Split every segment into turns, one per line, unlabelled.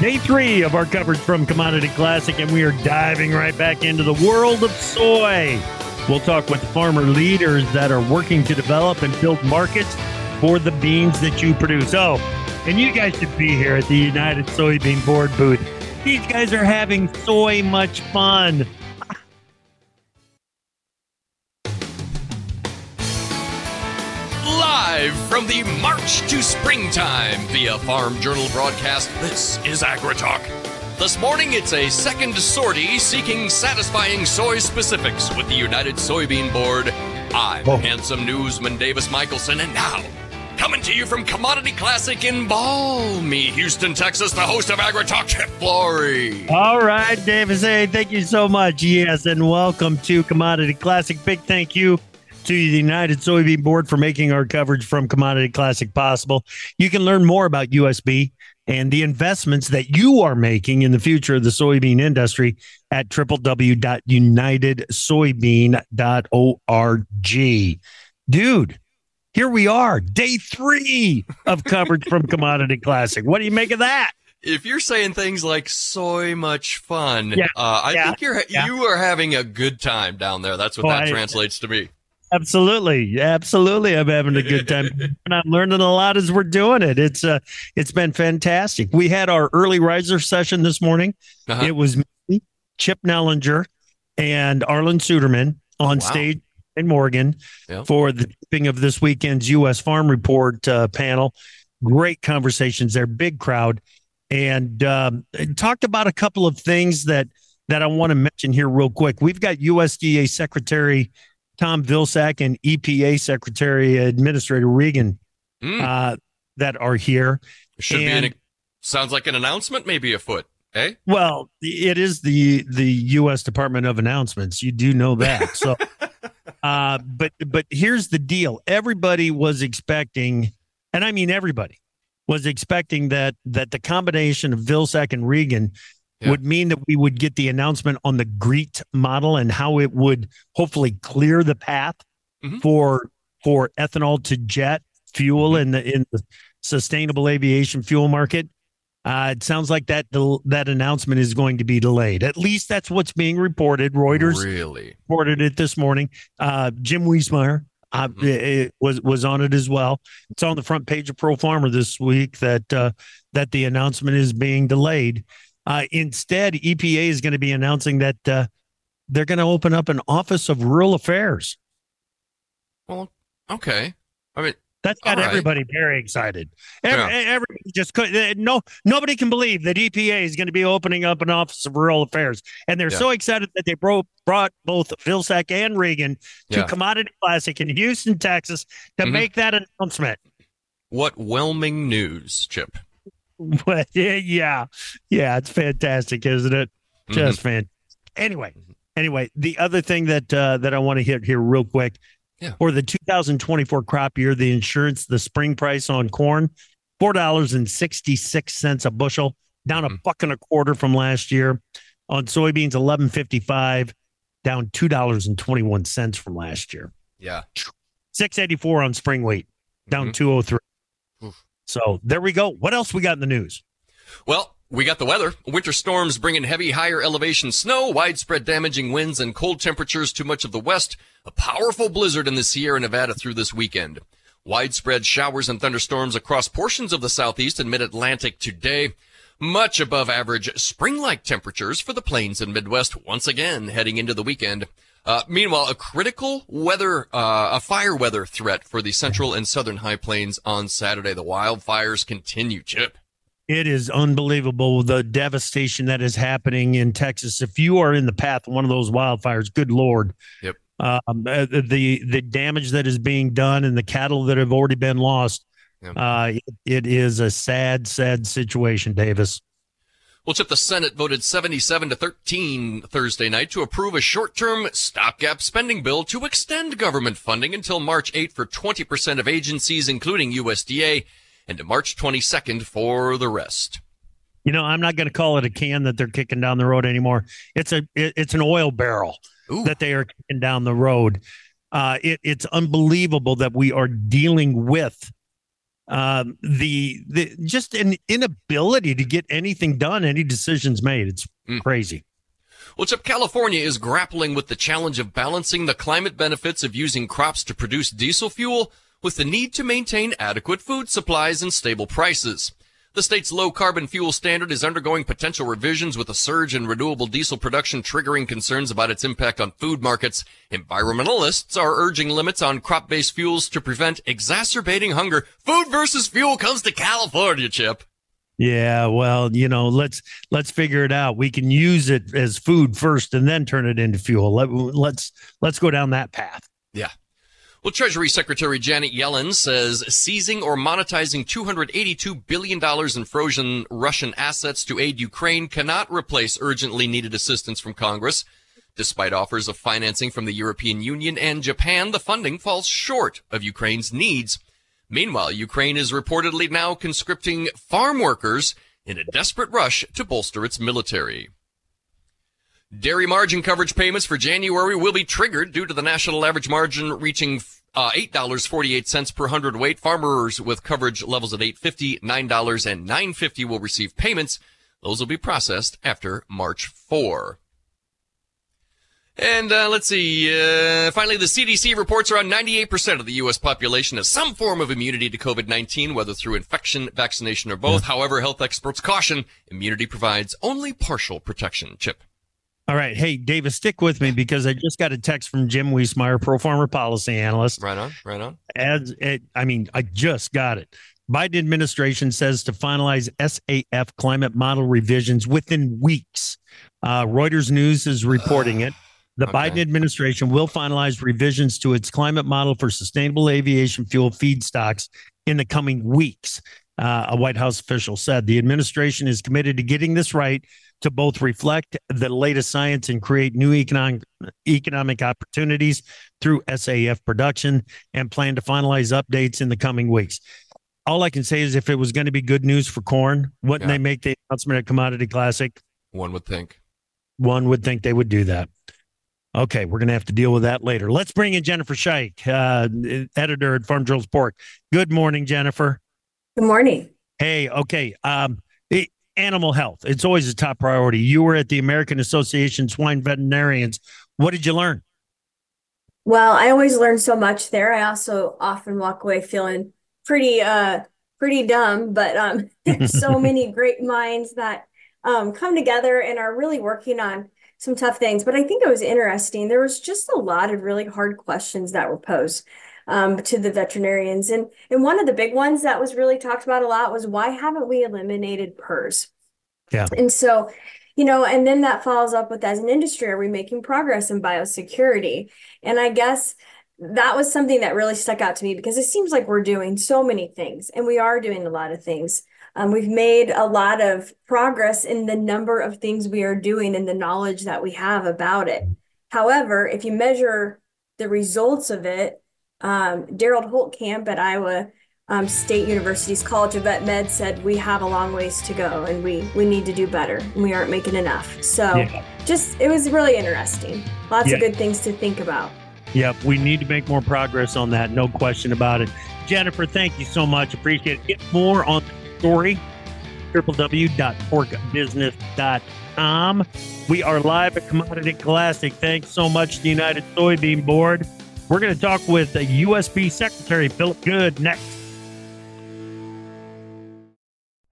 Day three of our coverage from Commodity Classic, and we are diving right back into the world of soy. We'll talk with farmer leaders that are working to develop and build markets for the beans that you produce. Oh, and you guys should be here at the United Soybean Board booth. These guys are having so much fun.
Live from the March to Springtime via Farm Journal broadcast, this is AgriTalk. This morning, it's a second sortie seeking satisfying soy specifics with the United Soybean Board. I'm
Oh.
handsome newsman Davis Michaelsen, and now, coming to you from Commodity Classic in balmy Houston, Texas, the host of AgriTalk, Chip Flory.
All right, Davis. Hey, thank you so much. Yes, and welcome to Commodity Classic. Big thank you to the United Soybean Board for making our coverage from Commodity Classic possible. You can learn more about USB and the investments that you are making in the future of the soybean industry at www.unitedsoybean.org. Dude, here we are, day three of coverage from Commodity Classic. What do you make of that?
If you're saying things like "soy much fun,"
Yeah,
uh, I
yeah,
think you're
yeah.
you are having a good time down there. That's what
Well,
that
I-
translates to me.
Absolutely, absolutely. I'm having a good time, and I'm learning a lot as we're doing it. It's uh, it's been fantastic. We had our early riser session this morning.
Uh-huh.
It was me, Chip Nellinger, and Arlan Suderman on
wow.
stage in Morgan
Yeah.
for the taping of this weekend's U.S. Farm Report uh, panel. Great conversations there, big crowd, and um, talked about a couple of things that that I want to mention here real quick. We've got USDA Secretary Tom Vilsack and EPA Secretary Administrator Regan
Mm,
uh, that are here.
should be an, sounds like an announcement, maybe afoot. Eh?
Well, it is the the U.S. Department of Announcements. You do know that. So, uh, but but here's the deal: everybody was expecting, and I mean everybody was expecting that that the combination of Vilsack and Regan
Yeah.
would mean that we would get the announcement on the GREET model and how it would hopefully clear the path
Mhm.
for for ethanol to jet fuel
Mm-hmm.
in the in the sustainable aviation fuel market. Uh, it sounds like that del- that announcement is going to be delayed. At least that's what's being reported. Reuters
Really?
reported it this morning. Uh, Jim Wiesemeyer uh,
Mhm.
it was was on it as well. It's on the front page of Pro Farmer this week that uh, that the announcement is being delayed. Uh, instead, EPA is going to be announcing that uh, they're going to open up an Office of Rural Affairs.
Well, okay. I mean,
That's got
right.
everybody very excited. Every,
Yeah.
Everybody just could uh, no nobody can believe that EPA is going to be opening up an Office of Rural Affairs, and they're
Yeah.
so excited that they bro- brought both Vilsack and Regan to
Yeah.
Commodity Classic in Houston, Texas, to
Mhm.
make that announcement.
what whelming news, Chip?
But yeah, yeah, yeah, it's fantastic, isn't it?
Mhm.
Just fan. Anyway, anyway, the other thing that uh, that I want to hit here real quick
Yeah.
for the 2024 crop year, the insurance, the spring price on corn, four dollars and sixty six cents a bushel, down a
Mhm.
buck and a quarter from last year. On soybeans, eleven fifty five, down two dollars and twenty one cents from last year.
Yeah.
Six eighty four on spring wheat, down
Mhm.
two oh three. So there we go. What else we got in the news?
Well, we got the weather. Winter storms bringing heavy, higher elevation snow, widespread damaging winds, and cold temperatures to much of the west. A powerful blizzard in the Sierra Nevada through this weekend. Widespread showers and thunderstorms across portions of the southeast and mid-Atlantic today. Much above average spring-like temperatures for the plains and Midwest once again heading into the weekend. Uh, meanwhile, a critical weather, uh, a fire weather threat for the central and southern high plains on Saturday. The wildfires continue, Chip.
It is unbelievable the devastation that is happening in Texas. If you are in the path of one of those wildfires, good lord.
Yep.
Um, uh, the the damage that is being done and the cattle that have already been lost.
Yep.
Uh, it, it is a sad, sad situation, Davis.
Well, Chip, the Senate voted 77 to 13 Thursday night to approve a short-term stopgap spending bill to extend government funding until March 8 for 20% of agencies, including USDA, and to March 22nd for the rest.
You know, I'm not going to call it a can that they're kicking down the road anymore. It's a it, it's an oil barrel Ooh. that they are kicking down the road. Uh, it, it's unbelievable that we are dealing with um, the the just an inability to get anything done, any decisions made. It's mm. crazy.
Well, Chip, California is grappling with the challenge of balancing the climate benefits of using crops to produce diesel fuel with the need to maintain adequate food supplies and stable prices. The state's low carbon fuel standard is undergoing potential revisions with a surge in renewable diesel production triggering concerns about its impact on food markets. Environmentalists are urging limits on crop-based fuels to prevent exacerbating hunger. Food versus fuel comes to California, Chip.
Yeah, well, you know, let's let's figure it out. We can use it as food first and then turn it into fuel. Let, let's let's go down that path.
Yeah. Well, Treasury Secretary Janet Yellen says seizing or monetizing $282 billion in frozen Russian assets to aid Ukraine cannot replace urgently needed assistance from Congress. Despite offers of financing from the European Union and Japan, the funding falls short of Ukraine's needs. Meanwhile, Ukraine is reportedly now conscripting farm workers in a desperate rush to bolster its military. Dairy margin coverage payments for January will be triggered due to the national average margin reaching uh, $8.48 per hundredweight. Farmers with coverage levels at $8.50, $9, and $9.50 will receive payments. Those will be processed after March 4. And uh, let's see. Uh, finally, the CDC reports around 98% of the U.S. population has some form of immunity to COVID-19, whether through infection, vaccination, or both. However, health experts caution immunity provides only partial protection. Chip.
All right. Hey, Davis, stick with me because I just got a text from Jim Wiesemeyer, pro farmer policy analyst.
Right on, right on.
As it, I mean, I just got it. Biden administration says to finalize SAF climate model revisions within weeks. Uh, Reuters News is reporting it. The okay. Biden administration will finalize revisions to its climate model for sustainable aviation fuel feedstocks in the coming weeks. Uh, a White House official said the administration is committed to getting this right to both reflect the latest science and create new economic economic opportunities through SAF production and plan to finalize updates in the coming weeks. All I can say is if it was going to be good news for corn, wouldn't yeah. they make the announcement at Commodity Classic?
One would think.
One would think they would do that. Okay, we're going to have to deal with that later. Let's bring in Jennifer Shike, uh, editor at Farm Journal Pork. Good morning, Jennifer.
Good morning.
Hey, okay. Um, animal health. It's always a top priority. You were at the American Association Swine Veterinarians. What did you learn?
Well, I always learn so much there. I also often walk away feeling pretty uh pretty dumb, but um there's so many great minds that um come together and are really working on some tough things. But I think it was interesting. There was just a lot of really hard questions that were posed um, to the veterinarians. And, and one of the big ones that was really talked about a lot was why haven't we eliminated PRRS?
Yeah.
And so, you know, and then that follows up with as an industry, are we making progress in biosecurity? And I guess that was something that really stuck out to me because it seems like we're doing so many things and we are doing a lot of things. Um, we've made a lot of progress in the number of things we are doing and the knowledge that we have about it. However, if you measure the results of it, um, Derald Holtkamp at Iowa um, State University's College of Vet Med said we have a long ways to go and we we need to do better and we aren't making enough. So yeah. just it was really interesting. Lots yeah. of good things to think about.
Yep, we need to make more progress on that. No question about it. Jennifer, thank you so much. Appreciate it. Get more on the story www.porkbusiness.com. We are live at Commodity Classic. Thanks so much to the United Soybean Board. We're going to talk with the USB Secretary Philip Good next.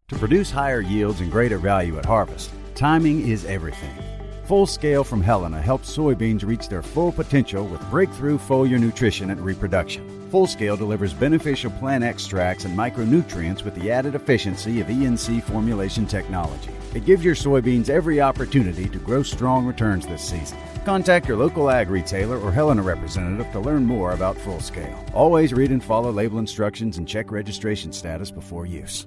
To produce higher yields and greater value at harvest, timing is everything. Full Scale from Helena helps soybeans reach their full potential with breakthrough foliar nutrition and reproduction. Full Scale delivers beneficial plant extracts and micronutrients with the added efficiency of ENC formulation technology. It gives your soybeans every opportunity to grow strong returns this season. Contact your local ag retailer or Helena representative to learn more about Full Scale. Always read and follow label instructions and check registration status before use.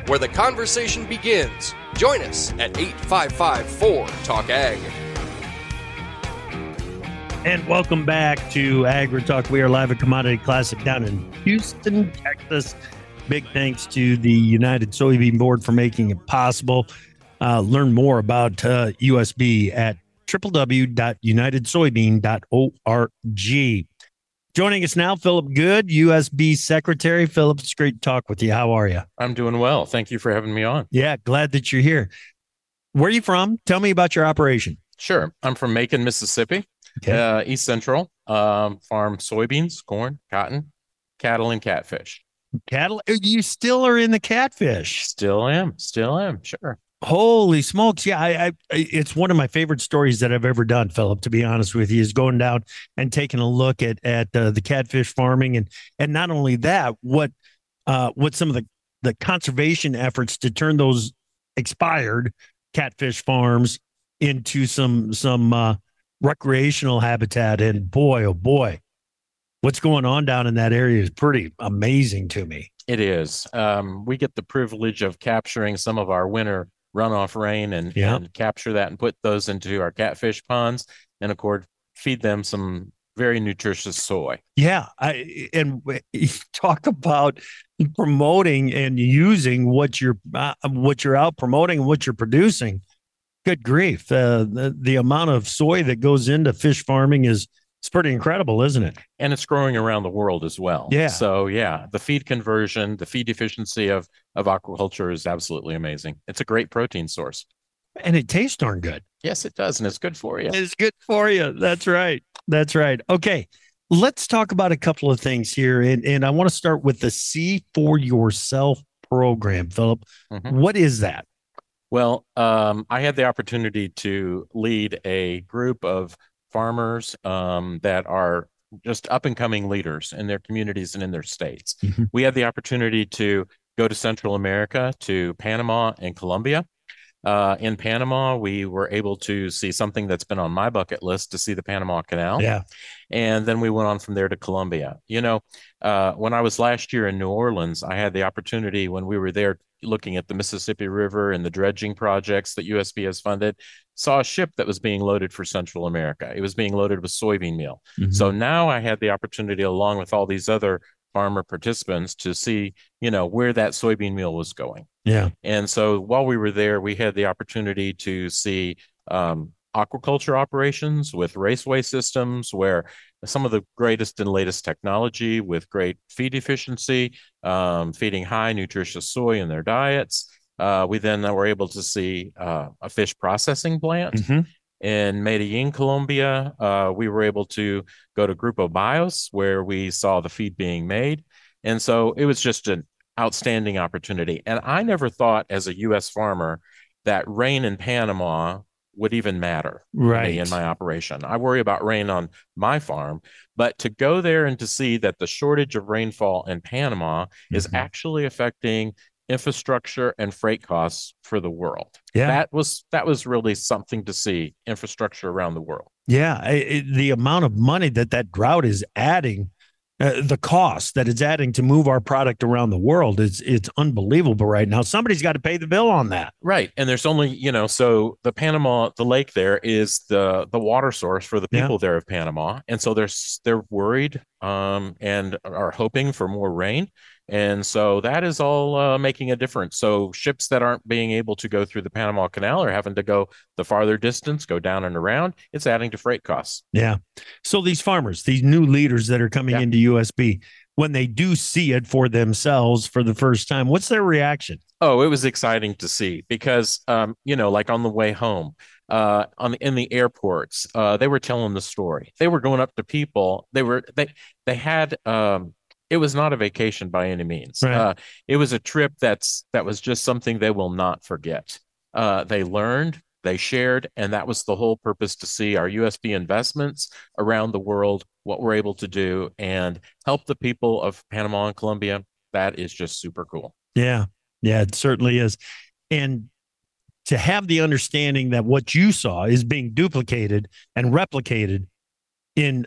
where the conversation begins. Join us at 8554 Talk Ag.
And welcome back to Agri Talk. We are live at Commodity Classic down in Houston, Texas. Big thanks to the United Soybean Board for making it possible. Uh, learn more about uh, USB at www.unitedsoybean.org. Joining us now, Philip Good, USB Secretary. Philip, it's great to talk with you. How are you?
I'm doing well. Thank you for having me on.
Yeah, glad that you're here. Where are you from? Tell me about your operation.
Sure. I'm from Macon, Mississippi,
Okay.
uh, East Central. Um, farm soybeans, corn, cotton, cattle, and catfish.
Cattle? You still are in the catfish.
Still am. Still am. Sure.
Holy smokes! Yeah, I, I, it's one of my favorite stories that I've ever done, Philip. To be honest with you, is going down and taking a look at at uh, the catfish farming, and and not only that, what uh, what some of the the conservation efforts to turn those expired catfish farms into some some uh, recreational habitat. And boy, oh boy, what's going on down in that area is pretty amazing to me.
It is. Um, we get the privilege of capturing some of our winter runoff rain and,
Yeah.
and capture that and put those into our catfish ponds and, of course, feed them some very nutritious soy.
Yeah, I and talk about promoting and using what you're uh, what you're out promoting and what you're producing. Good grief, uh, the the amount of soy that goes into fish farming is it's pretty incredible, isn't it?
and it's growing around the world as well.
Yeah.
So yeah, the feed conversion, the feed efficiency of of aquaculture is absolutely amazing. It's a great protein source.
And it tastes darn good.
Yes, it does, and it's good for you.
It's good for you. That's right. That's right. Okay. Let's talk about a couple of things here. And, and I want to start with the See for Yourself program, Philip.
Mhm.
What is that?
Well, um, I had the opportunity to lead a group of farmers um, that are just up and coming leaders in their communities and in their states.
Mhm.
We had the opportunity to go to Central America, to Panama and Colombia. Uh, in Panama, we were able to see something that's been on my bucket list to see the Panama Canal.
Yeah.
And then we went on from there to Colombia. You know, uh, when I was last year in New Orleans, I had the opportunity when we were there looking at the Mississippi River and the dredging projects that USB has funded, saw a ship that was being loaded for Central America. It was being loaded with soybean meal.
Mhm.
So now I had the opportunity, along with all these other farmer participants, to see, you know, where that soybean meal was going.
yeah.
And so while we were there, we had the opportunity to see um, aquaculture operations with raceway systems where some of the greatest and latest technology with great feed efficiency, um, feeding high nutritious soy in their diets. Uh, we then were able to see uh, a fish processing plant
Mhm.
in Medellin, Colombia. Uh, we were able to go to Grupo Bios where we saw the feed being made. And so it was just an outstanding opportunity. And I never thought as a U.S. farmer that rain in Panama would even matter
Right.
in my operation. I worry about rain on my farm, but to go there and to see that the shortage of rainfall in Panama is
Mhm.
actually affecting infrastructure and freight costs for the world.
Yeah.
That was that was really something to see infrastructure around the world.
Yeah, it- the amount of money that that drought is adding uh, the cost that it's adding to move our product around the world is it's unbelievable right now. Somebody's got to pay the bill on that.
Right. And there's only, you know, so the Panama, the lake there is the the water source for the people yeah. there of Panama. And so they're they're worried um and are hoping for more rain. And so that is all uh, making a difference. So ships that aren't being able to go through the Panama Canal are having to go the farther distance, go down and around. It's adding to freight costs.
Yeah. So these farmers, these new leaders that are coming yeah. into USB, when they do see it for themselves for the first time, what's their reaction?
Oh, it was exciting to see because, um, you know, like on the way home, uh, on in the airports, uh, they were telling the story. They were going up to people. They were they they had um, it was not a vacation by any means. Right. Uh, it was a trip that's that was just something they will not forget. Uh, they learned, they shared, and that was the whole purpose to see our USB investments around the world, what we're able to do, and help the people of Panama and Colombia. That is just super cool.
Yeah, yeah, it certainly is. And to have the understanding that what you saw is being duplicated and replicated in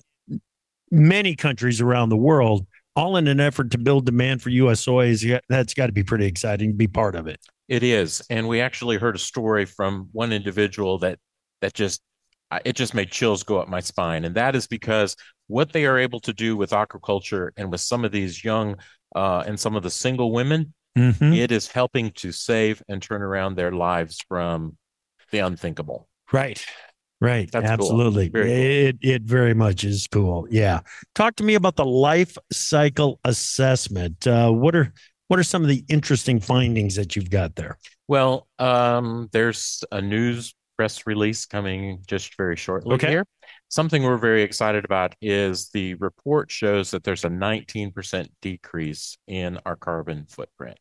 many countries around the world all in an effort to build demand for US soys. That's got to be pretty exciting to be part of it.
It is, and we actually heard a story from one individual that that just it just made chills go up my spine, and that is because what they are able to do with aquaculture and with some of these young uh, and some of the single women, mm-hmm. it is helping to save and turn around their lives from the unthinkable.
Right. Right. That's Absolutely. Cool. It cool. it very much is cool. Yeah. Talk to me about the life cycle assessment. Uh, what are what are some of the interesting findings that you've got there?
Well, um, there's a news press release coming just very shortly okay. here. Something we're very excited about is the report shows that there's a 19% decrease in our carbon footprint.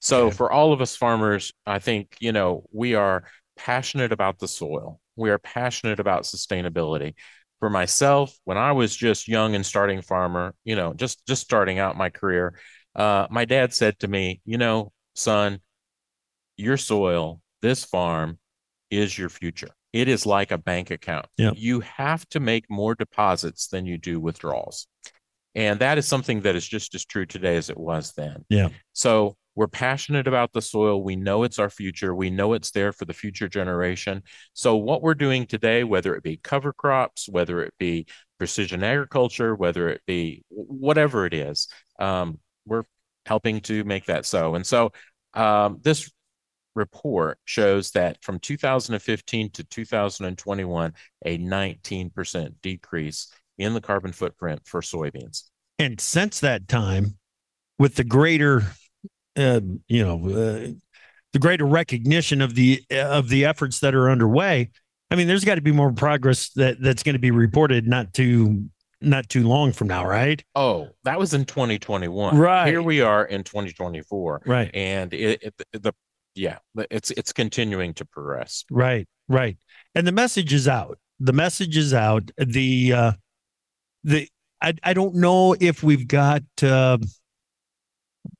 So okay. for all of us farmers, I think, you know, we are passionate about the soil we are passionate about sustainability. For myself, when I was just young and starting farmer, you know, just just starting out my career, uh, my dad said to me, you know, son, your soil, this farm is your future. It is like a bank account. Yep. You have to make more deposits than you do withdrawals. And that is something that is just as true today as it was then.
Yeah.
So we're passionate about the soil. We know it's our future. We know it's there for the future generation. So, what we're doing today, whether it be cover crops, whether it be precision agriculture, whether it be whatever it is, um, we're helping to make that so. And so, um, this report shows that from 2015 to 2021, a 19% decrease in the carbon footprint for soybeans.
And since that time, with the greater uh, you know, uh, the greater recognition of the of the efforts that are underway. I mean, there's got to be more progress that that's going to be reported not too not too long from now, right?
Oh, that was in 2021.
Right.
Here we are in 2024.
Right.
And it, it the yeah, it's it's continuing to progress.
Right. Right. And the message is out. The message is out. The uh the I I don't know if we've got uh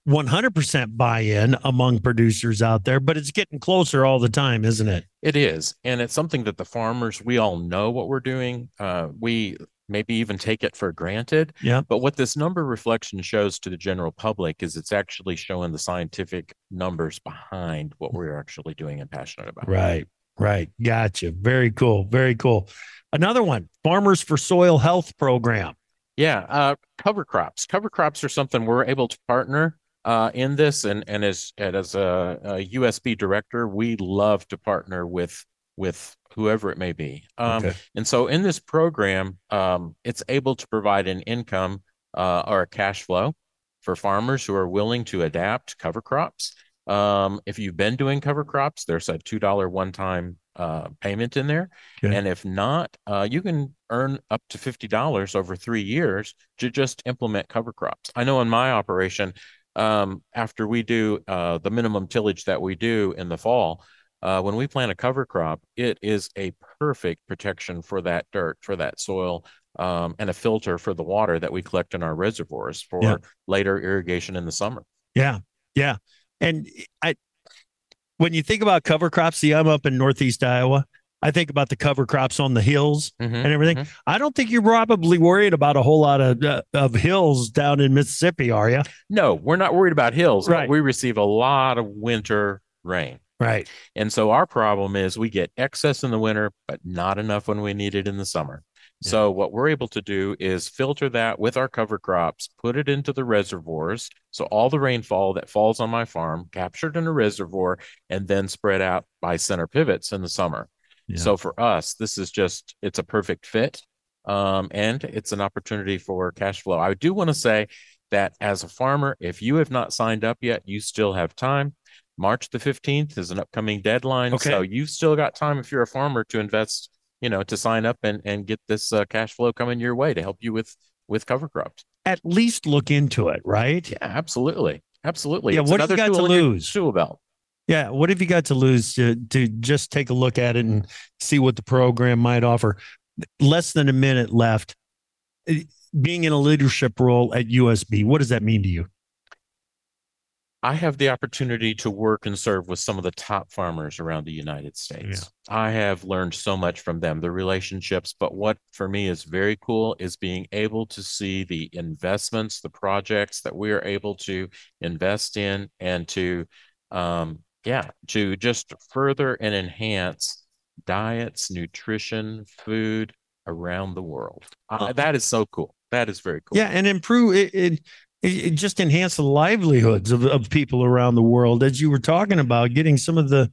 100% buy-in among producers out there but it's getting closer all the time isn't it?
It is and it's something that the farmers we all know what we're doing. Uh, we maybe even take it for granted.
Yeah.
But what this number reflection shows to the general public is it's actually showing the scientific numbers behind what we're actually doing and passionate about.
Right right. Gotcha. Very cool very cool. Another one farmers for soil health program.
Yeah, uh, cover crops. Cover crops are something we're able to partner uh, in this, and and as and as a, a, USB director, we love to partner with with whoever it may be. Um, okay. And so in this program, um, it's able to provide an income uh, or a cash flow for farmers who are willing to adapt cover crops. Um, if you've been doing cover crops, there's a two dollar one time uh, payment in there. Okay. And if not, uh, you can earn up to $50 over three years to just implement cover crops. I know in my operation, um, after we do uh, the minimum tillage that we do in the fall, uh, when we plant a cover crop, it is a perfect protection for that dirt, for that soil, um, and a filter for the water that we collect in our reservoirs for yeah. later irrigation in the summer.
Yeah. Yeah. And I, when you think about cover crops, see, I'm up in Northeast Iowa. I think about the cover crops on the hills
Mhm,
and everything.
mhm.
I don't think you're probably worried about a whole lot of uh, of hills down in Mississippi, are you?
No, we're not worried about hills,
Right.
we receive a lot of winter rain.
Right.
And so our problem is we get excess in the winter, but not enough when we need it in the summer. So what we're able to do is filter that with our cover crops, put it into the reservoirs. So all the rainfall that falls on my farm captured in a reservoir and then spread out by center pivots in the summer.
Yeah.
So for us, this is just it's a perfect fit. Um, and it's an opportunity for cash flow. I do want to say that as a farmer, if you have not signed up yet, you still have time. March the 15th is an upcoming deadline.
Okay.
So you've still got time if you're a farmer to invest, you know, to sign up and, and get this uh, cash flow coming your way to help you with with cover crops.
At least look into it, right?
Yeah, absolutely. Absolutely.
Yeah,
It's
what have you got to lose?
Tool belt.
Yeah. What have you got to lose to to just take a look at it and see what the program might offer? Less than a minute left. Eh, Being in a leadership role at USB, what does that mean to you?
I have the opportunity to work and serve with some of the top farmers around the United States. I have learned so much from them, the relationships. But what for me is very cool is being able to see the investments, the projects that we are able to invest in and to, um, yeah, to just further and enhance diets, nutrition, food around the world. Uh, that is so cool. That is very cool.
Yeah, and improve it. it it it just enhance the livelihoods of, of people around the world as you were talking about getting some of the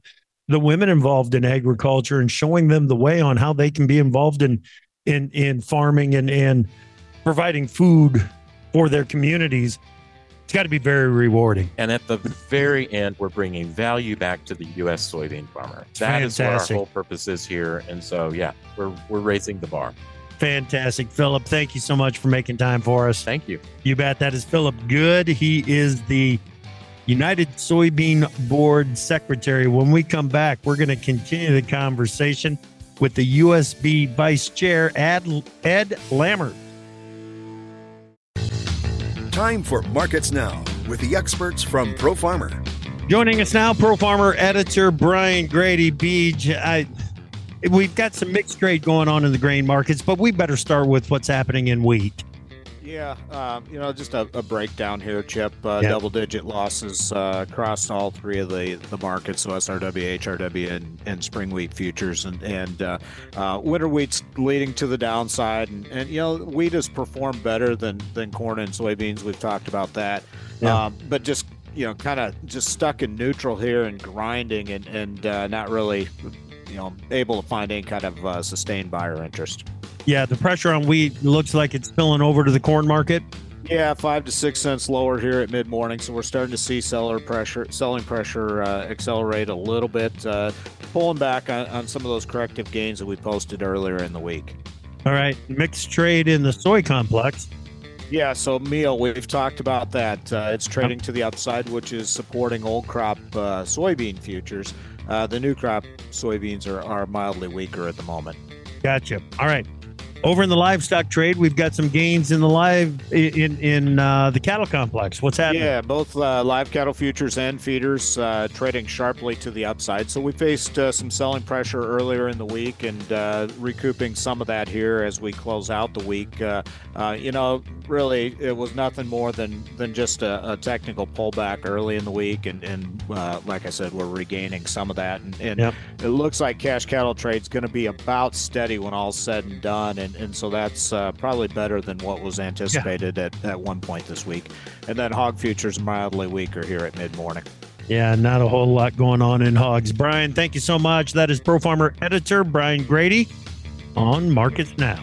the women involved in agriculture and showing them the way on how they can be involved in in in farming and and providing food for their communities it's got to be very rewarding
And at the very end, we're bringing value back to the U.S. soybean farmer. That is what our whole purpose is here. And so, yeah, we're we're raising the bar.
fantastic philip thank you so much for making time for us
Thank you.
You bet. That is Philip Good. He is the United Soybean Board Secretary. When we come back, we're going to continue the conversation with the USB Vice Chair, Ed, Ed Lammers.
Time for Markets Now with the experts from Pro Farmer.
Joining us now, Pro Farmer Editor Brian Grete Beach. We've got some mixed trade going on in the grain markets, but we better start with what's happening in wheat.
Yeah, um, you know, just a, a breakdown here, Chip. Uh,
Yeah.
Double-digit losses uh, across all three of the, the markets, so SRW, HRW, and, and spring wheat futures, and and uh, uh, winter wheat's leading to the downside, and, and you know, wheat has performed better than than corn and soybeans. We've talked about that,
Yeah.
um, but just you know, kind of just stuck in neutral here and grinding, and and uh, not really, you know, able to find any kind of uh, sustained buyer interest.
Yeah, the pressure on wheat looks like it's spilling over to the corn market.
Yeah, five to six cents lower here at mid morning, so we're starting to see seller pressure, selling pressure uh, accelerate a little bit, uh, pulling back on, on some of those corrective gains that we posted earlier in the week.
All right, mixed trade in the soy complex.
Yeah, so meal, we've talked about that. Uh, it's trading to the upside, which is supporting old crop uh, soybean futures. Uh, the new crop soybeans are, are mildly weaker at the moment.
Gotcha. All right. Over in the livestock trade, we've got some gains in the live in in uh, the cattle complex. What's happening?
Yeah, both uh, live cattle futures and feeders uh, trading sharply to the upside. So we faced uh, some selling pressure earlier in the week and uh, recouping some of that here as we close out the week. Uh, uh, you know, really, it was nothing more than than just a, a technical pullback early in the week, and and uh, like I said, we're regaining some of that. And, and
Yep.
it looks like cash cattle trade's going to be about steady when all's said and done, and and so that's uh, probably better than what was anticipated at, at one point this week. And then hog futures mildly weaker here at mid morning.
Yeah, not a whole lot going on in hogs. Brian, thank you so much. That is Pro Farmer editor Brian Grete on Markets Now.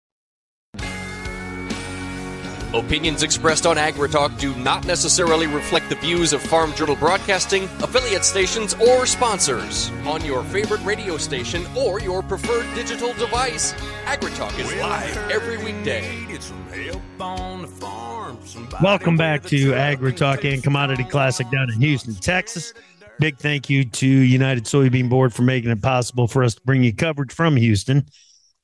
Opinions expressed on AgriTalk do not necessarily reflect the views of Farm Journal Broadcasting, affiliate stations, or sponsors. On your favorite radio station or your preferred digital device, AgriTalk is live every weekday.
Welcome back to AgriTalk and Commodity Classic down in Houston, Texas. Big thank you to United Soybean Board for making it possible for us to bring you coverage from Houston.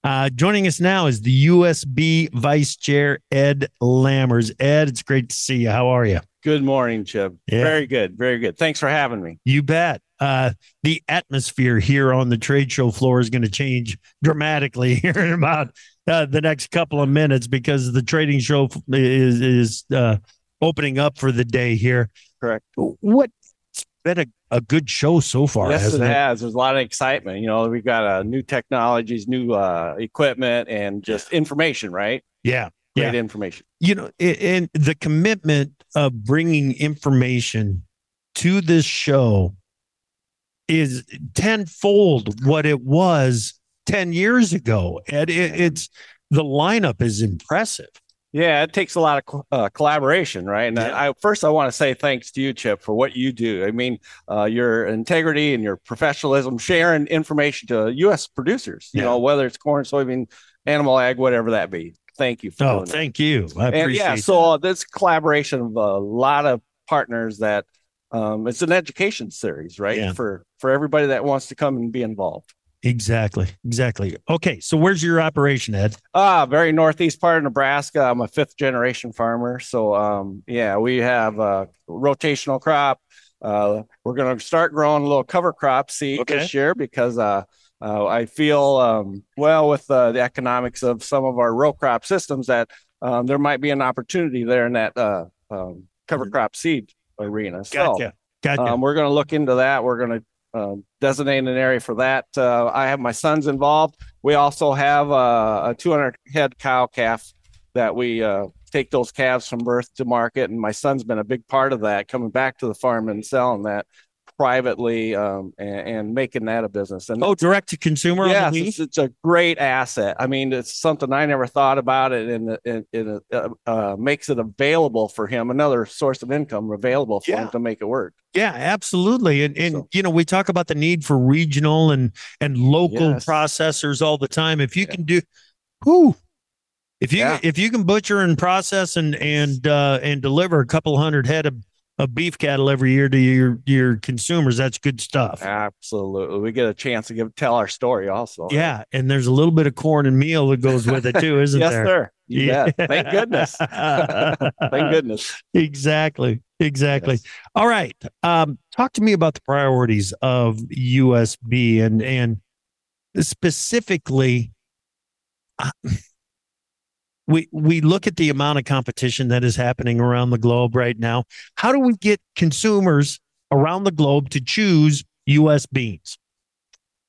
Uh, joining us now is the USB Vice Chair, Ed Lammers. Ed, it's great to see you. How are you?
Good morning, Chip.
Yeah.
Very good. Very good. Thanks for having me.
You bet. Uh, the atmosphere here on the trade show floor is going to change dramatically here in about uh, the next couple of minutes because the trading show is is uh, opening up for the day here.
Correct.
What? It's been a, a good show so far.
yes, it
hasn't
has. There's a lot of excitement. You know, we've got uh, new technologies, new uh, equipment, and just information, right?
Yeah.
Great
Yeah.
information.
you know and the commitment of bringing information to this show is tenfold what it was 10 years ago and it, it's the lineup is impressive
Yeah, it takes a lot of uh, collaboration, right? And
Yeah.
I, I first I want to say thanks to you, Chip, for what you do. I mean, uh, your integrity and your professionalism, sharing information to U.S. producers. You
Yeah.
know, whether it's corn, soybean, animal ag, whatever that be. Thank you for
oh
that.
thank you i
and
appreciate
yeah, so uh, this collaboration of a lot of partners that um, it's an education series, right?
Yeah.
For for everybody that wants to come and be involved.
Exactly exactly okay so where's your operation ed
Ah, very northeast part of Nebraska. I'm a fifth generation farmer, so um, yeah, we have a rotational crop. Uh, we're going to start growing a little cover crop seed
Okay.
this year because uh, uh, I feel um, well with uh, the economics of some of our row crop systems that um, there might be an opportunity there in that uh, um, cover crop seed arena. So
gotcha gotcha
um, we're going to look into that. We're going to uh, designate an area for that. Uh, I have my sons involved. We also have uh, a 200 head cow calf that we uh, take those calves from birth to market, and my son's been a big part of that, coming back to the farm and selling that privately um, and, and making that a business. And
oh direct to consumer on the
Yes, it's, it's a great asset. I mean, it's something I never thought about it, and it, it, it uh, uh, makes it available for him, another source of income available for
Yeah.
him to make it work.
Yeah, absolutely. And and
So-
you know, we talk about the need for regional and and local
Yes.
processors all the time. If you
Yeah.
can do whoo, if you
Yeah.
if you can butcher and process and and uh and deliver a couple hundred head of, of beef cattle every year to your your consumers, that's good stuff.
Absolutely, we get a chance to give tell our story also.
Yeah, and there's a little bit of corn and meal that goes with it too, isn't
yes,
there?
Yes, sir. You
Yeah.
bet. Thank goodness. Thank goodness.
exactly exactly
Yes.
all right um talk to me about the priorities of usb and and specifically uh, we we look at the amount of competition that is happening around the globe right now how do we get consumers around the globe to choose us beans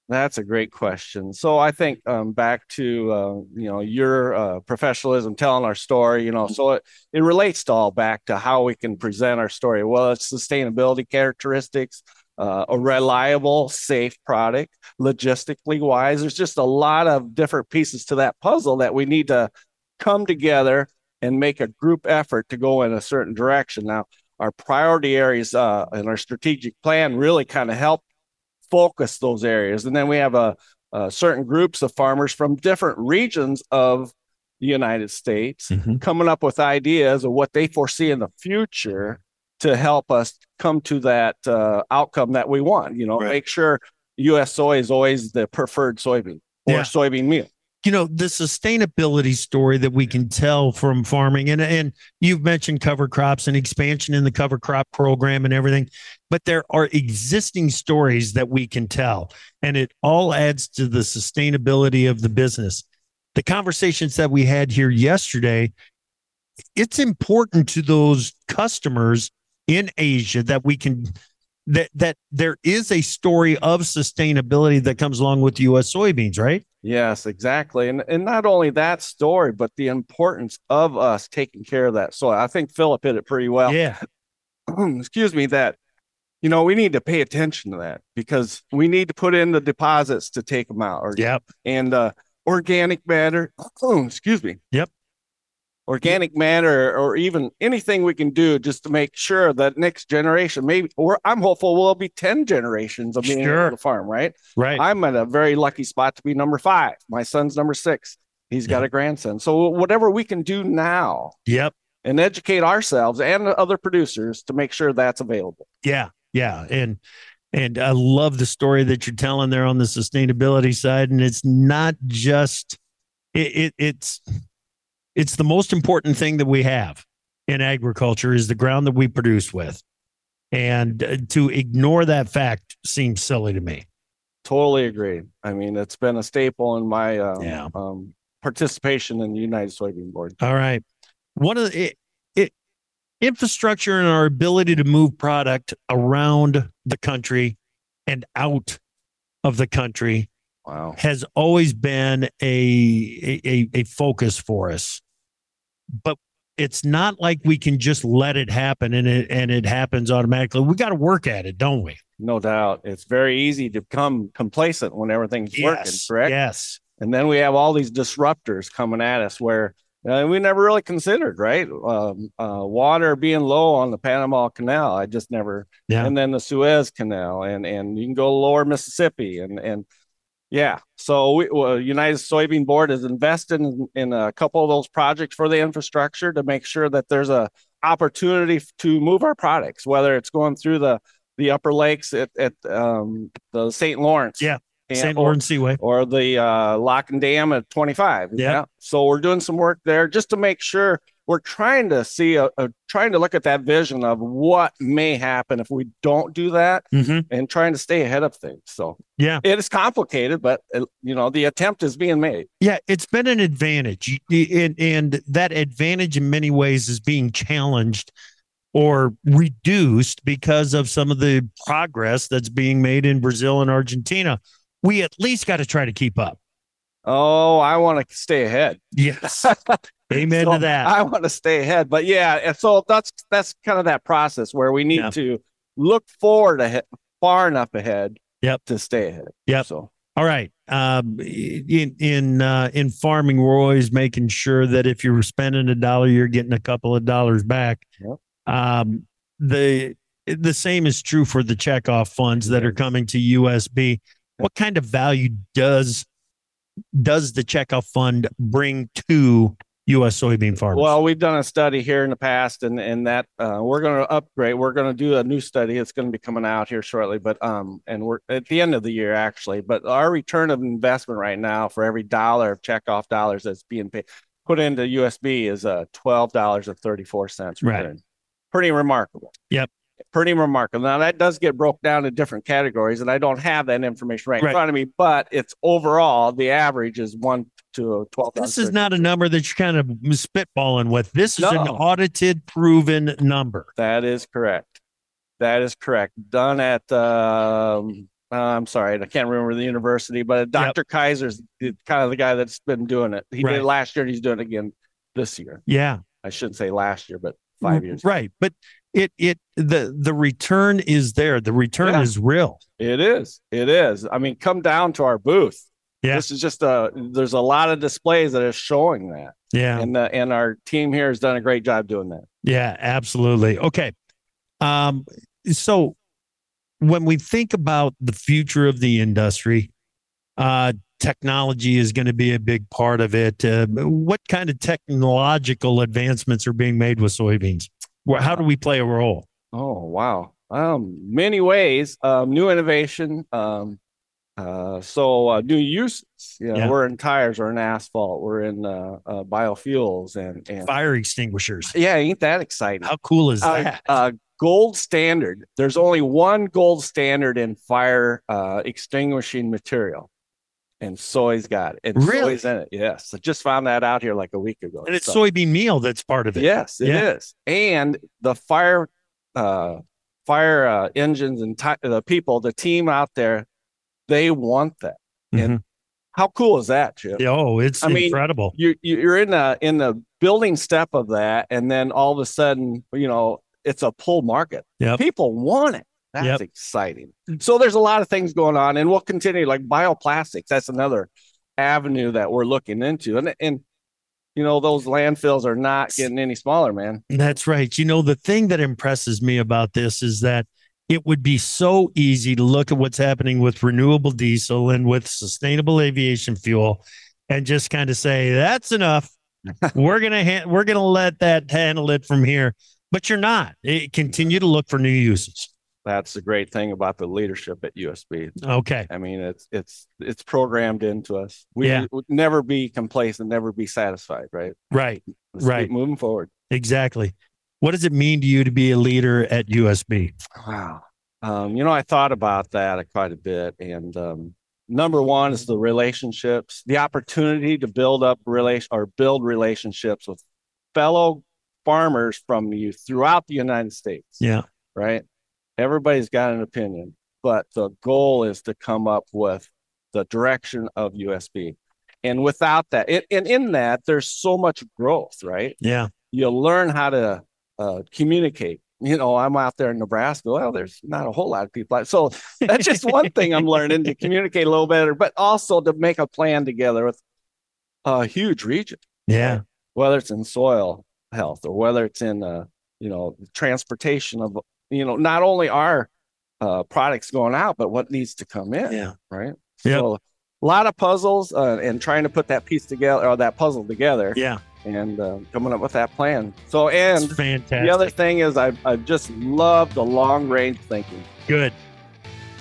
That's a great question. So I think um, back to uh, you know your uh, professionalism, telling our story. You know, so it, it relates to all back to how we can present our story. Well, it's sustainability characteristics, uh, a reliable, safe product, logistically wise. There's just a lot of different pieces to that puzzle that we need to come together and make a group effort to go in a certain direction. Now, our priority areas uh, and our strategic plan really kind of help focus those areas. And then we have a, a certain groups of farmers from different regions of the United States,
Mhm.
coming up with ideas of what they foresee in the future to help us come to that uh, outcome that we want. You know,
Right.
make sure U.S. soy is always the preferred soybean or
Yeah.
soybean meal.
You know the sustainability story that we can tell from farming and and you've mentioned cover crops and expansion in the cover crop program and everything but there are existing stories that we can tell and it all adds to the sustainability of the business. The conversations that we had here yesterday it's important to those customers in Asia that we can that that there is a story of sustainability that comes along with US soybeans right
Yes, exactly. And and not only that story, but the importance of us taking care of that soil. I think Philip hit it pretty well.
yeah
Excuse me, that you know, we need to pay attention to that because we need to put in the deposits to take them out or
Yep.
and uh organic matter. excuse me.
Yep.
Organic matter or even anything we can do just to make sure that next generation, maybe or I'm hopeful we'll be 10 generations of being
Sure.
able to farm, right?
Right.
I'm at a very lucky spot to be number five. My son's number six. He's got a grandson. So whatever we can do now
yep.
and educate ourselves and other producers to make sure that's available.
Yeah. Yeah. And and I love the story that you're telling there on the sustainability side. And it's not just it, it it's it's the most important thing that we have in agriculture is the ground that we produce with. And uh, to ignore that fact seems silly to me.
Totally agree. I mean, it's been a staple in my um,
Yeah.
um, participation in the United Soybean Board.
All right. One of the it, it, infrastructure and our ability to move product around the country and out of the country
Wow.
has always been a a, a, a focus for us. But it's not like we can just let it happen and it and it happens automatically. We got to work at it, don't we?
No doubt. It's very easy to become complacent when everything's working, correct?
Yes.
And then we have all these disruptors coming at us where uh, we never really considered, right? Um, uh, water being low on the Panama Canal. I just never,
Yeah.
and then the Suez Canal, and and you can go lower Mississippi, and and yeah. So we, well, United Soybean Board is invested in, in a couple of those projects for the infrastructure to make sure that there's a opportunity to move our products, whether it's going through the the upper lakes at, at um, the St. Lawrence.
Yeah.
and-
St. Lawrence Seaway.
or the uh, lock and dam at 25.
Yeah.
So we're doing some work there just to make sure we're trying to see a, a trying to look at that vision of what may happen if we don't do that
Mhm.
and trying to stay ahead of things. So
Yeah.
it is complicated, but uh, you know the attempt is being made.
Yeah, it's been an advantage. And, and that advantage in many ways is being challenged or reduced because of some of the progress that's being made in Brazil and Argentina. We at least got to try to keep up.
Oh, I want to stay ahead.
Yes. Amen
So
to that.
I want to stay ahead, but yeah, and so that's that's kind of that process where we need
Yeah.
to look forward ahead, far enough ahead,
Yep.
to stay ahead.
Yep.
So
All right. Um, in in uh, in farming, we're always making sure that if you're spending a dollar, you're getting a couple of dollars back.
Yep.
Um, the the same is true for the checkoff funds that are coming to USB. What kind of value does does the checkoff fund bring to U.S. soybean farmers?
Well, we've done a study here in the past, and and that uh, we're going to upgrade. We're going to do a new study. It's going to be coming out here shortly, but um, and we're at the end of the year actually. But our return of investment right now for every dollar of checkoff dollars that's being paid put into USB is uh twelve dollars and thirty four cents
Right.
Pretty remarkable.
Yep.
Pretty remarkable. Now that does get broke down to different categories, and I don't have that information right,
Right.
in front of me. But it's overall the average is one to twelve.
this is not a number that you're kind of spitballing with. This is an audited, proven number.
That is correct. That is correct. Done at um uh, I'm sorry, I can't remember the university, but Dr. Kaiser's the- kind of the guy that's been doing it. He did it last year and he's doing it again this year.
Yeah.
I shouldn't say last year, but five years.
Right. But it it the the return is there. The return
Yeah.
is real.
It is. It is. I mean, come down to our booth.
Yeah.
This is just a there's a lot of displays that are showing that.
Yeah.
And the, and our team here has done a great job doing that.
Yeah, absolutely. Okay. Um, so when we think about the future of the industry, uh, technology is going to be a big part of it. Uh, what kind of technological advancements are being made with soybeans? How do we play a role?
Oh wow, um, many ways. Um, new innovation. Um, uh, so uh, new uses. You know,
Yeah.
we're in tires, we're in asphalt, we're in uh, uh, biofuels, and and
Fire extinguishers.
yeah, ain't that exciting?
How cool is
uh,
that?
uh, gold standard. There's only one gold standard in fire uh, extinguishing material, and soy's got it. And
Really?
soy's in it. Yes, I just found that out here like a week ago.
and it's
So-
soybean meal that's part of it.
Yes, it is.
Yeah.
And the fire, uh, fire uh, engines and ti the people, the team out there, they want that. And mm-hmm. how cool is that, Chip?
Oh, it's
I mean,
incredible.
You you- you're in the in the building step of that, and then all of a sudden, you know, it's a pull market.
Yep.
People want it. That's
Yep.
exciting. So there's a lot of things going on, and we'll continue. Like bioplastics, that's another avenue that we're looking into, and and you know those landfills are not getting any smaller, man.
That's right. You know, the thing that impresses me about this is that it would be so easy to look at what's happening with renewable diesel and with sustainable aviation fuel and just kind of say, that's enough. we're going to ha- we're going to let that handle it from here. But you're not. It, continue to look for new uses.
That's the great thing about the leadership at USB.
Okay.
I mean, it's it's it's programmed into us. We
Yeah.
would never be complacent, never be satisfied, right?
Right.
Let's
Right.
keep moving forward.
Exactly. What does it mean to you to be a leader at USB?
Wow. Um, you know, I thought about that quite a bit. And um, number one is the relationships, the opportunity to build up relation or build relationships with fellow farmers from you throughout the United States.
Yeah.
Right. Everybody's got an opinion, but the goal is to come up with the direction of USB. And without that, it, and in that, there's so much growth, right?
Yeah.
you learn how to uh, communicate. You know, I'm out there in Nebraska. Well, there's not a whole lot of people. out- So that's just one thing I'm learning to communicate a little better, but also to make a plan together with a huge region,
Yeah.
whether it's in soil health or whether it's in, uh, you know, transportation of, you know, not only our uh, products going out, but what needs to come in.
Yeah.
Right.
Yep.
So a lot of puzzles uh, and trying to put that piece together or that puzzle together
Yeah.
And uh, coming up with that plan. So, and
fantastic.
the other thing is, I, I just love the long range thinking.
Good.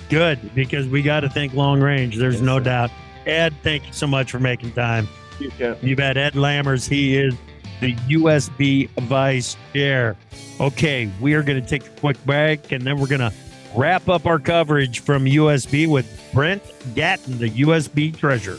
Good. Because we got to think long range. There's
Yes,
no
sir.
doubt. Ed, thank you so much for making time.
You
You bet. Ed Lammers, he is the USB vice chair. Okay, we are going to take a quick break and then we're going to wrap up our coverage from USB with Brent Gatton, the USB treasurer.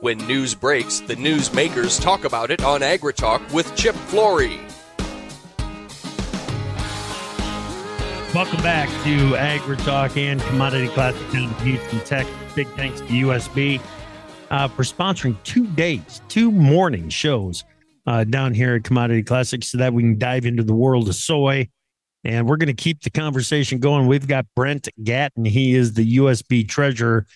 When news breaks, the newsmakers talk about it on AgriTalk with Chip Flory.
Welcome back to AgriTalk and Commodity Classic down in Houston, Texas. Big thanks to USB uh, for sponsoring two days, two morning shows uh, down here at Commodity Classic so that we can dive into the world of soy And we're going to keep the conversation going. We've got Brent Gatton. He is the USB treasurer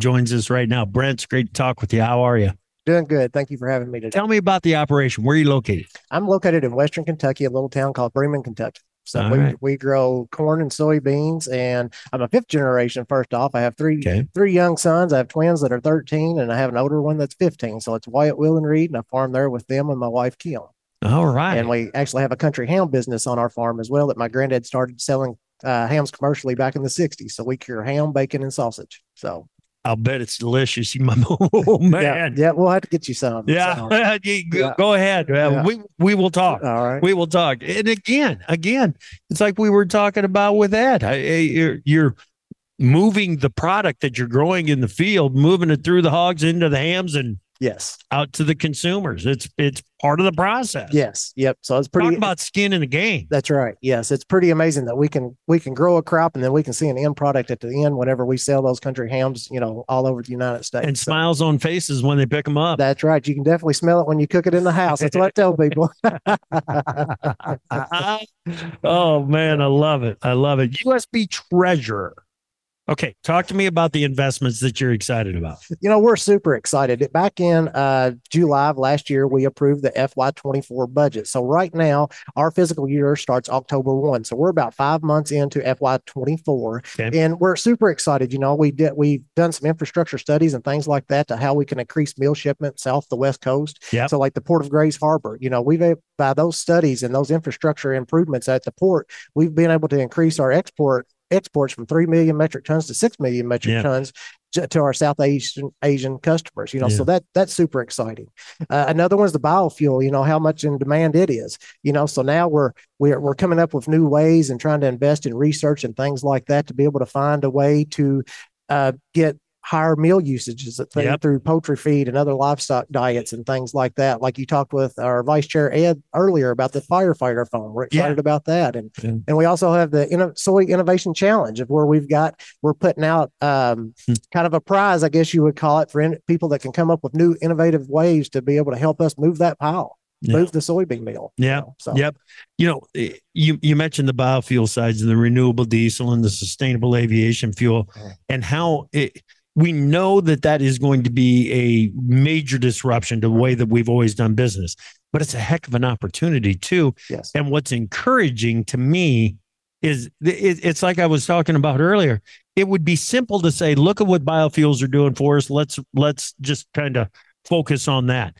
joins us right now. Brent, it's great to talk with you. How are you?
Doing good. Thank you for having me today.
Tell me about the operation. Where are you located?
I'm located in Western Kentucky, a little town called Bremen, Kentucky. So
All
we,
right.
we grow corn and soybeans, and I'm a fifth generation. First off, I have three
Okay.
three young sons. I have twins that are 13, and I have an older one that's 15. So it's Wyatt, Will, and Reed, and I farm there with them and my wife Keon.
All right.
And we actually have a country ham business on our farm as well that my granddad started selling uh, hams commercially back in the 60s. So we cure ham, bacon, and sausage. So
I'll bet it's delicious. You, oh,
yeah,
man.
yeah, we'll have to get you some.
Yeah.
Yeah.
Go ahead. Uh,
Yeah.
We, we will talk.
all right.
We will talk. And again, again, it's like we were talking about with that. I- I- You're, you're moving the product that you're growing in the field, moving it through the hogs into the hams and
Yes.
out to the consumers. It's it's part of the process.
Yes. Yep. So it's pretty
Talk about skin in the game.
That's right. Yes, it's pretty amazing that we can we can grow a crop and then we can see an end product at the end whenever we sell those country hams, you know, all over the United States.
And
So
smiles on faces when they pick them up.
that's right. You can definitely smell it when you cook it in the house. That's what I tell people.
oh man, I love it. I love it. USB treasurer. Okay, talk to me about the investments that you're excited about.
you know, we're super excited. Back in uh, July of last year, we approved the FY24 budget. So right now, our fiscal year starts October 1. So we're about five months into FY24.
Okay.
And we're super excited. You know, we did we've done some infrastructure studies and things like that to how we can increase meal shipment south the west coast.
Yep.
So like the port of Grays Harbor, you know, we've by those studies and those infrastructure improvements at the port, we've been able to increase our export exports from 3 million metric tons to 6 million metric
Yeah.
tons to our South Asian Asian customers. You know, so that that's super exciting. Uh, another one is the biofuel. You know how much in demand it is. You know, so now we're we're we're coming up with new ways and trying to invest in research and things like that to be able to find a way to uh, get higher meal usages that thing
Yep.
through poultry feed and other livestock diets and things like that. Like you talked with our vice chair Ed earlier about the firefighter foam. We're
Yeah.
excited about that. And
Yeah.
and we also have the inno- soy innovation challenge of where we've got we're putting out um,
Hmm.
kind of a prize, I guess you would call it, for in- people that can come up with new innovative ways to be able to help us move that pile,
Yeah.
move the soybean meal. you
Yeah.
know, So
Yep. You know, eh, you you mentioned the biofuel sides and the renewable diesel and the sustainable aviation fuel,
Mhm.
and how it, we know that that is going to be a major disruption to the way that we've always done business. But it's a heck of an opportunity too.
yes,
And what's encouraging to me is it, it's like I was talking about earlier. It would be simple to say, look at what biofuels are doing for us. Let's let's just kind of focus on that.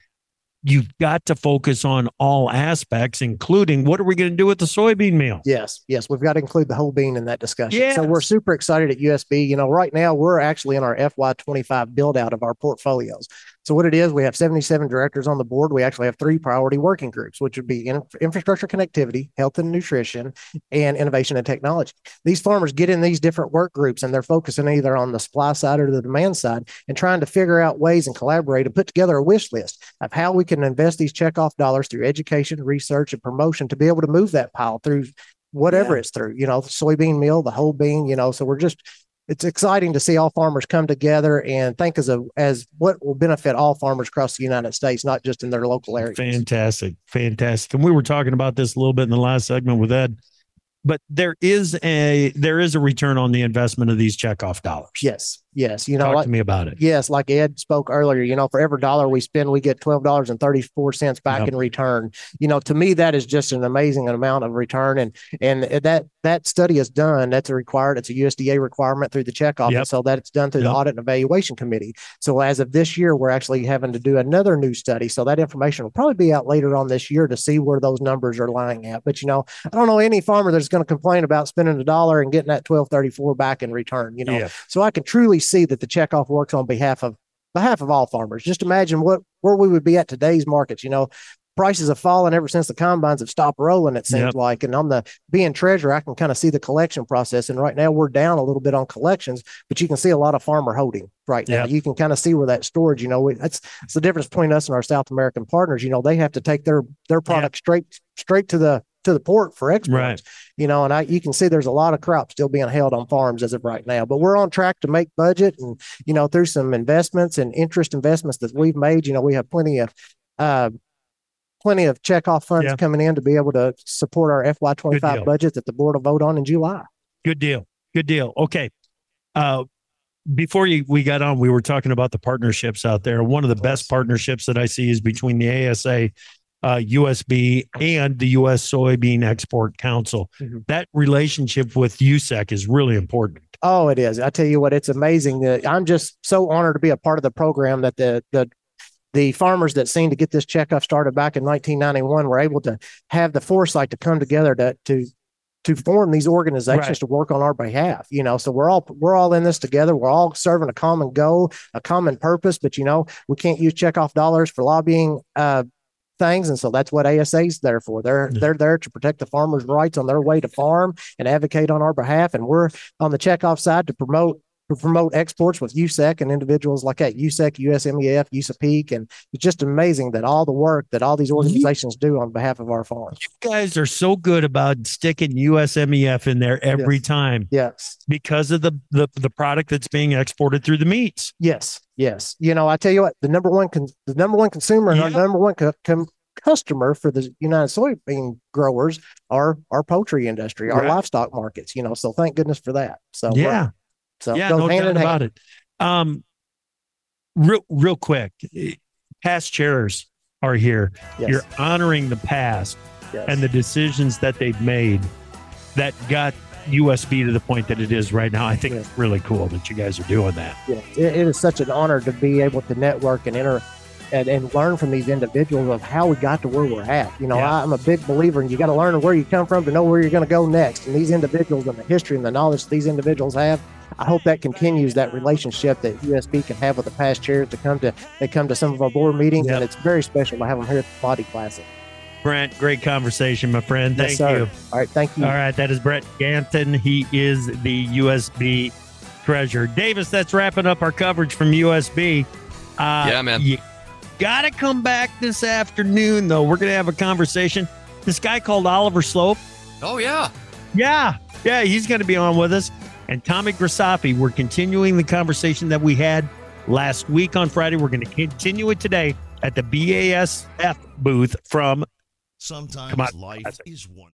You've got to focus on all aspects, including what are we going to do with the soybean meal?
yes, yes. We've got to include the whole bean in that discussion. So we're super excited at USB. You know, right now we're actually in our FY25 build out of our portfolios. So what it is, we have 77 directors on the board. We actually have three priority working groups, which would be in, infrastructure connectivity, health and nutrition, and innovation and technology. These farmers get in these different work groups and they're focusing either on the supply side or the demand side and trying to figure out ways and collaborate and put together a wish list of how we can invest these checkoff dollars through education, research, and promotion to be able to move that pile through whatever it's through, you know, soybean meal, the whole bean, you know. So we're just it's exciting to see all farmers come together and think as a as what will benefit all farmers across the United States, not just in their local areas.
Fantastic. Fantastic. And we were talking about this a little bit in the last segment with Ed. But there is a there is a return on the investment of these checkoff dollars.
Yes, yes. You know,
Talk
like,
to me about it.
yes, like Ed spoke earlier, you know, for every dollar we spend, we get twelve dollars and thirty four cents back
Yep.
in return. You know, to me, that is just an amazing amount of return, and and that that study is done. That's a required. It's a USDA requirement through the checkoff,
Yep.
and so that it's done through
Yep.
the audit and evaluation committee. So as of this year, we're actually having to do another new study. So that information will probably be out later on this year to see where those numbers are lying at. But you know, I don't know any farmer that's going to complain about spending a dollar and getting that twelve thirty four back in return. You know,
Yeah.
so I can truly see that the checkoff works on behalf of behalf of all farmers. Just imagine what where we would be at today's markets. You know, prices have fallen ever since the combines have stopped rolling. It seems
Yep.
like, and on the being treasurer, I can kind of see the collection process. And right now we're down a little bit on collections, but you can see a lot of farmer holding right now.
Yep.
You can kind of see where that storage. You know, we, that's it's the difference between us and our South American partners. You know, they have to take their their product straight straight to the to the port for export
Right.
you know, and I you can see there's a lot of crops still being held on farms as of right now. But we're on track to make budget, and you know, through some investments and interest investments that we've made, you know, we have plenty of uh, plenty of checkoff funds
Yeah.
coming in to be able to support our FY25 budget that the board will vote on in July.
Good deal. Good deal. Okay. Uh, before you, we got on, we were talking about the partnerships out there. One of the best partnerships that I see is between the ASA, uh, USB, and the U.S. Soybean Export Council.
Mhm.
That relationship with USSEC is really important.
Oh, it is. I tell you what, it's amazing that I'm just so honored to be a part of the program that the the the farmers that seemed to get this checkoff started back in 1991 were able to have the foresight to come together to to to form these organizations
Right.
to work on our behalf. You know, so we're all we're all in this together. We're all serving a common goal, a common purpose. But you know, we can't use checkoff dollars for lobbying uh, things, and so that's what ASA is there for. They're
Yeah.
they're there to protect the farmers' rights on their way to farm and advocate on our behalf. And we're on the checkoff side to promote to promote exports with USSEC and individuals like that, USSEC, USMEF, USAPEEC. And it's just amazing that all the work that all these organizations do on behalf of our farms.
You guys are so good about sticking USMEF in there every
Yes.
time
Yes.
because of the, the the product that's being exported through the meats.
Yes. Yes. You know, I tell you what, the number one, con- the number one consumer and our number one co- com- customer for the United soybean growers are our poultry industry, our
Right.
livestock markets, you know, so thank goodness for that. So,
Yeah.
So
yeah, no
hand
doubt about it. Um, real, real quick, past chairs are here.
Yes.
You're honoring the past
Yes.
and the decisions that they've made that got USB to the point that it is right now. I think
Yes.
it's really cool that you guys are doing that.
Yeah, it, it is such an honor to be able to network and enter and, and learn from these individuals of how we got to where we're at. You know,
Yeah.
I'm a big believer and you got to learn where you come from to know where you're going to go next. And these individuals and the history and the knowledge these individuals have, I hope that continues that relationship that USB can have with the past chairs to come to they come to some of our board meetings,
Yep.
and it's very special to have them here at the Commodity Classic.
Brent, great conversation, my friend.
Yes,
Thank
sir.
you.
All right, thank you.
All right, that is Brent Gatton. He is the USB treasurer. Davis, that's wrapping up our coverage from USB. Uh,
Yeah, man.
You got to come back this afternoon, though. We're going to have a conversation. This guy called Oliver Sloup.
Oh yeah.
Yeah, yeah, he's going to be on with us. And Tommy Grisafi, we're continuing the conversation that we had last week on Friday. We're going to continue it today at the BASF booth from
Sometimes life is one.